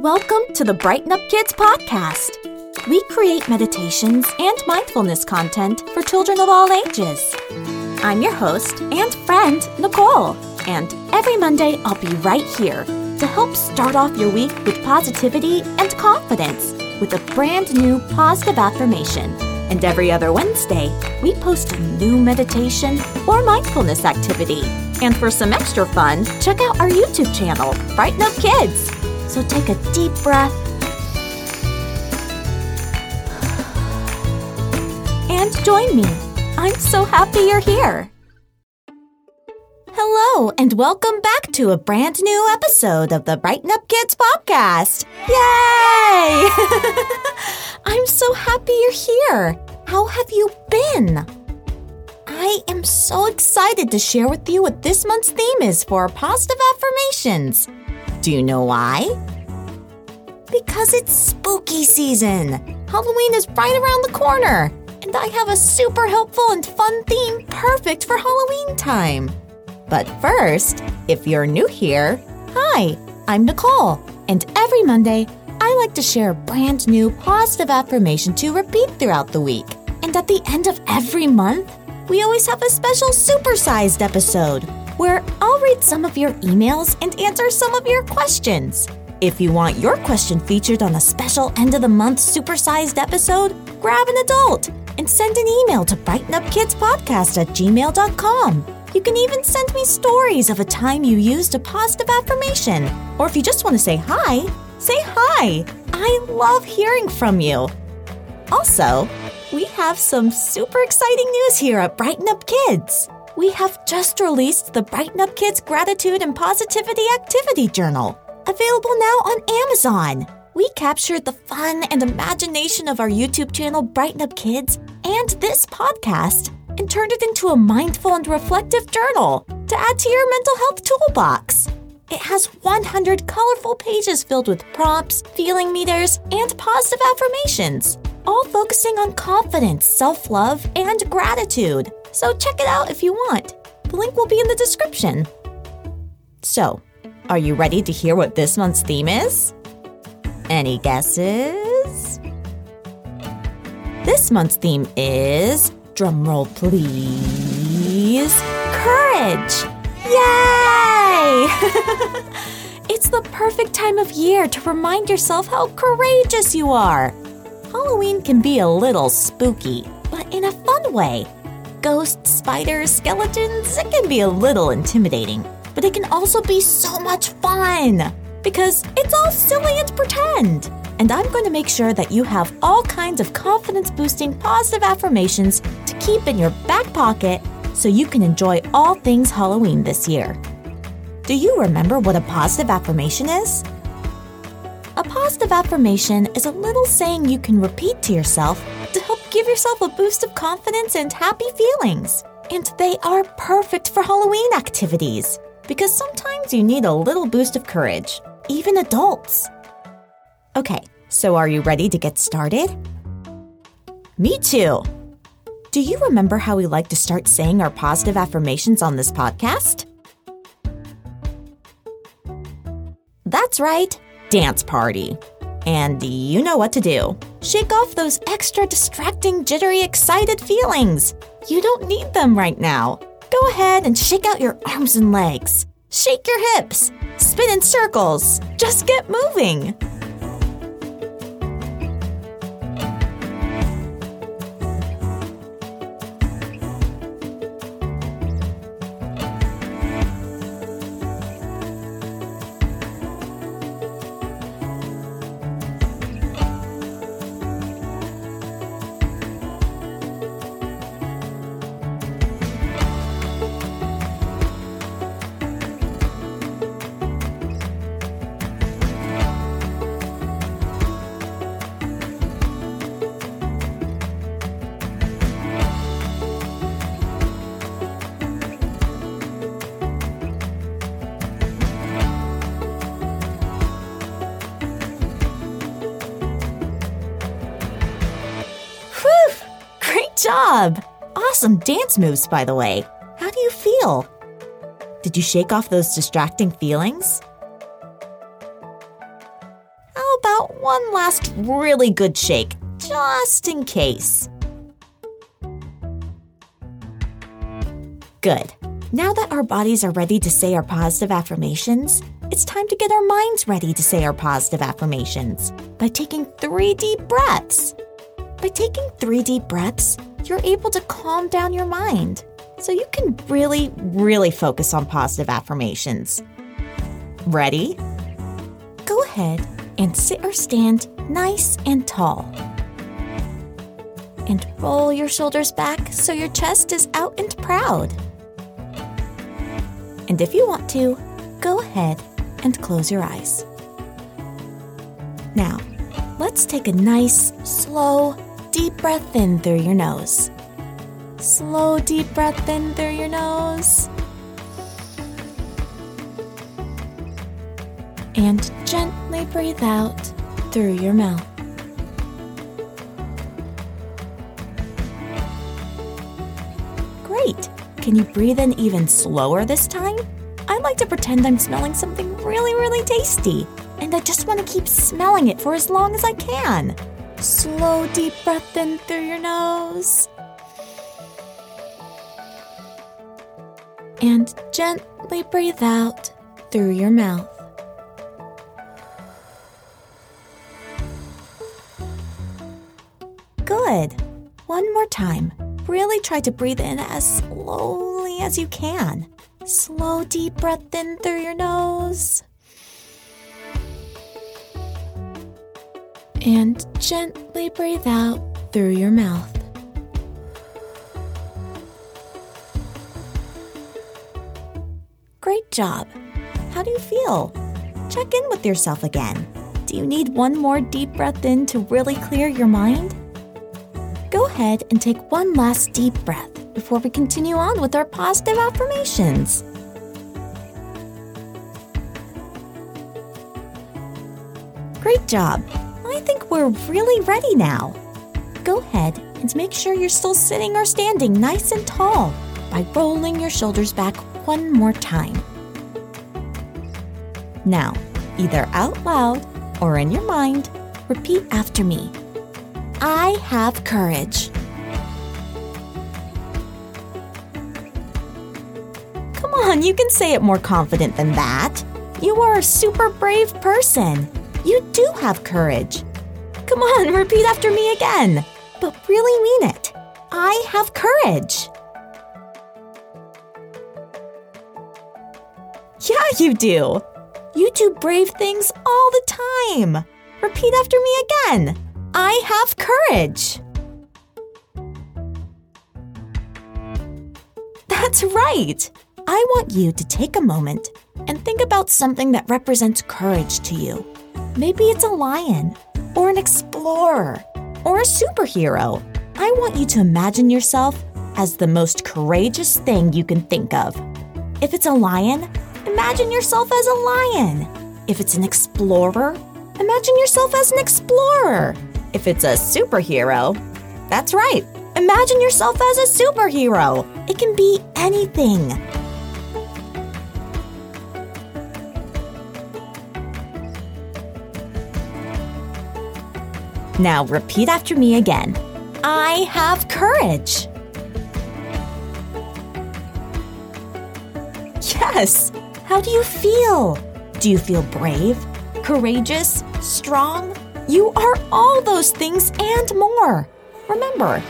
Welcome to the Brighten Up Kids podcast. We create meditations and mindfulness content for children of all ages. I'm your host and friend, Nicole, and every Monday I'll be right here to help start off your week with positivity and confidence with a brand new positive affirmation. And every other Wednesday, we post a new meditation or mindfulness activity. And for some extra fun, check out our YouTube channel, Brighten Up Kids. So take a deep breath and join me. I'm so happy you're here. Hello, and welcome back to a brand new episode of the Brighten Up Kids podcast. Yay! I'm so happy you're here. How have you been? I am so excited to share with you what this month's theme is for positive affirmations. Do you know why? Because it's spooky season. Halloween is right around the corner, and I have a super helpful and fun theme perfect for Halloween time. But first, if you're new here, hi, I'm Nicole, and every Monday, I like to share a brand new positive affirmation to repeat throughout the week. And at the end of every month, we always have a special supersized episode where I'll read some of your emails and answer some of your questions. If you want your question featured on a special end of the month supersized episode, grab an adult and send an email to brightenupkidspodcast at gmail.com. You can even send me stories of a time you used a positive affirmation. Or if you just want to say hi, say hi. I love hearing from you. Also, we have some super exciting news here at Brighten Up Kids. We have just released the Brighten Up Kids Gratitude and Positivity Activity Journal, available now on Amazon. We captured the fun and imagination of our YouTube channel, Brighten Up Kids, and this podcast, and turned it into a mindful and reflective journal to add to your mental health toolbox. It has 100 colorful pages filled with prompts, feeling meters, and positive affirmations, all focusing on confidence, self love, and gratitude. So check it out if you want. The link will be in the description. So, are you ready to hear what this month's theme is? Any guesses? This month's theme is, drumroll please, courage! Yay! it's the perfect time of year to remind yourself how courageous you are. Halloween can be a little spooky, but in a fun way. Ghosts, spiders, skeletons, it can be a little intimidating, but it can also be so much fun because it's all silly and pretend. And I'm going to make sure that you have all kinds of confidence boosting positive affirmations to keep in your back pocket so you can enjoy all things Halloween this year. Do you remember what a positive affirmation is? A positive affirmation is a little saying you can repeat to yourself to help give yourself a boost of confidence and happy feelings. And they are perfect for Halloween activities because sometimes you need a little boost of courage, even adults. Okay, so are you ready to get started? Me too. Do you remember how we like to start saying our positive affirmations on this podcast? That's right, dance party. And you know what to do. Shake off those extra distracting, jittery, excited feelings. You don't need them right now. Go ahead and shake out your arms and legs. Shake your hips. Spin in circles. Just get moving. Job! Awesome dance moves, by the way. How do you feel? Did you shake off those distracting feelings? How about one last really good shake, just in case. Good. Now that our bodies are ready to say our positive affirmations, it's time to get our minds ready to say our positive affirmations by taking three deep breaths. By taking three deep breaths, you're able to calm down your mind so you can really, really focus on positive affirmations. Ready? Go ahead and sit or stand nice and tall. And roll your shoulders back so your chest is out and proud. And if you want to, go ahead and close your eyes. Now, let's take a nice, slow, deep breath in through your nose. Slow, deep breath in through your nose. And gently breathe out through your mouth. Great! Can you breathe in even slower this time? I like to pretend I'm smelling something really, really tasty, and I just want to keep smelling it for as long as I can. Slow, deep breath in through your nose. And gently breathe out through your mouth. Good. One more time. Really try to breathe in as slowly as you can. Slow, deep breath in through your nose. And gently breathe out through your mouth. Great job. How do you feel? Check in with yourself again. Do you need one more deep breath in to really clear your mind? Go ahead and take one last deep breath before we continue on with our positive affirmations. Great job! We're really ready now. Go ahead and make sure you're still sitting or standing nice and tall by rolling your shoulders back one more time. Now, either out loud or in your mind, repeat after me I have courage. Come on, you can say it more confident than that. You are a super brave person. You do have courage. Come on, repeat after me again. But really mean it. I have courage. Yeah, you do. You do brave things all the time. Repeat after me again. I have courage. That's right. I want you to take a moment and think about something that represents courage to you. Maybe it's a lion, or an explorer, or a superhero. I want you to imagine yourself as the most courageous thing you can think of. If it's a lion, imagine yourself as a lion. If it's an explorer, imagine yourself as an explorer. If it's a superhero, that's right. Imagine yourself as a superhero. It can be anything. Now repeat after me again. I have courage. Yes. How do you feel? Do you feel brave, courageous, strong? You are all those things and more. Remember,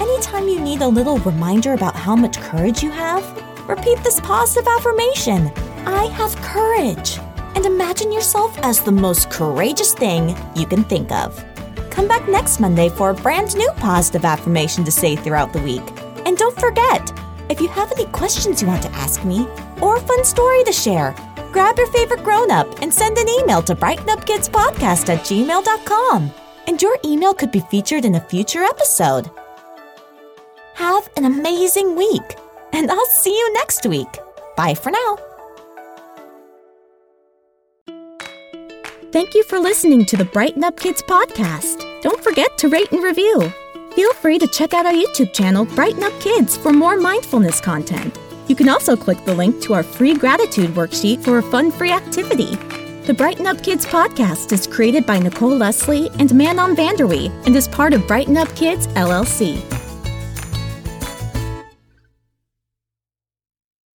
anytime you need a little reminder about how much courage you have, repeat this positive affirmation I have courage. And imagine yourself as the most courageous thing you can think of. Come back next Monday for a brand new positive affirmation to say throughout the week. And don't forget, if you have any questions you want to ask me or a fun story to share, grab your favorite grown up and send an email to brightenupkidspodcast at gmail.com. And your email could be featured in a future episode. Have an amazing week, and I'll see you next week. Bye for now. Thank you for listening to the Brighten Up Kids podcast. Don't forget to rate and review. Feel free to check out our YouTube channel, Brighten Up Kids, for more mindfulness content. You can also click the link to our free gratitude worksheet for a fun free activity. The Brighten Up Kids podcast is created by Nicole Lesley and Manon van der Wee and is part of Brighten Up Kids LLC.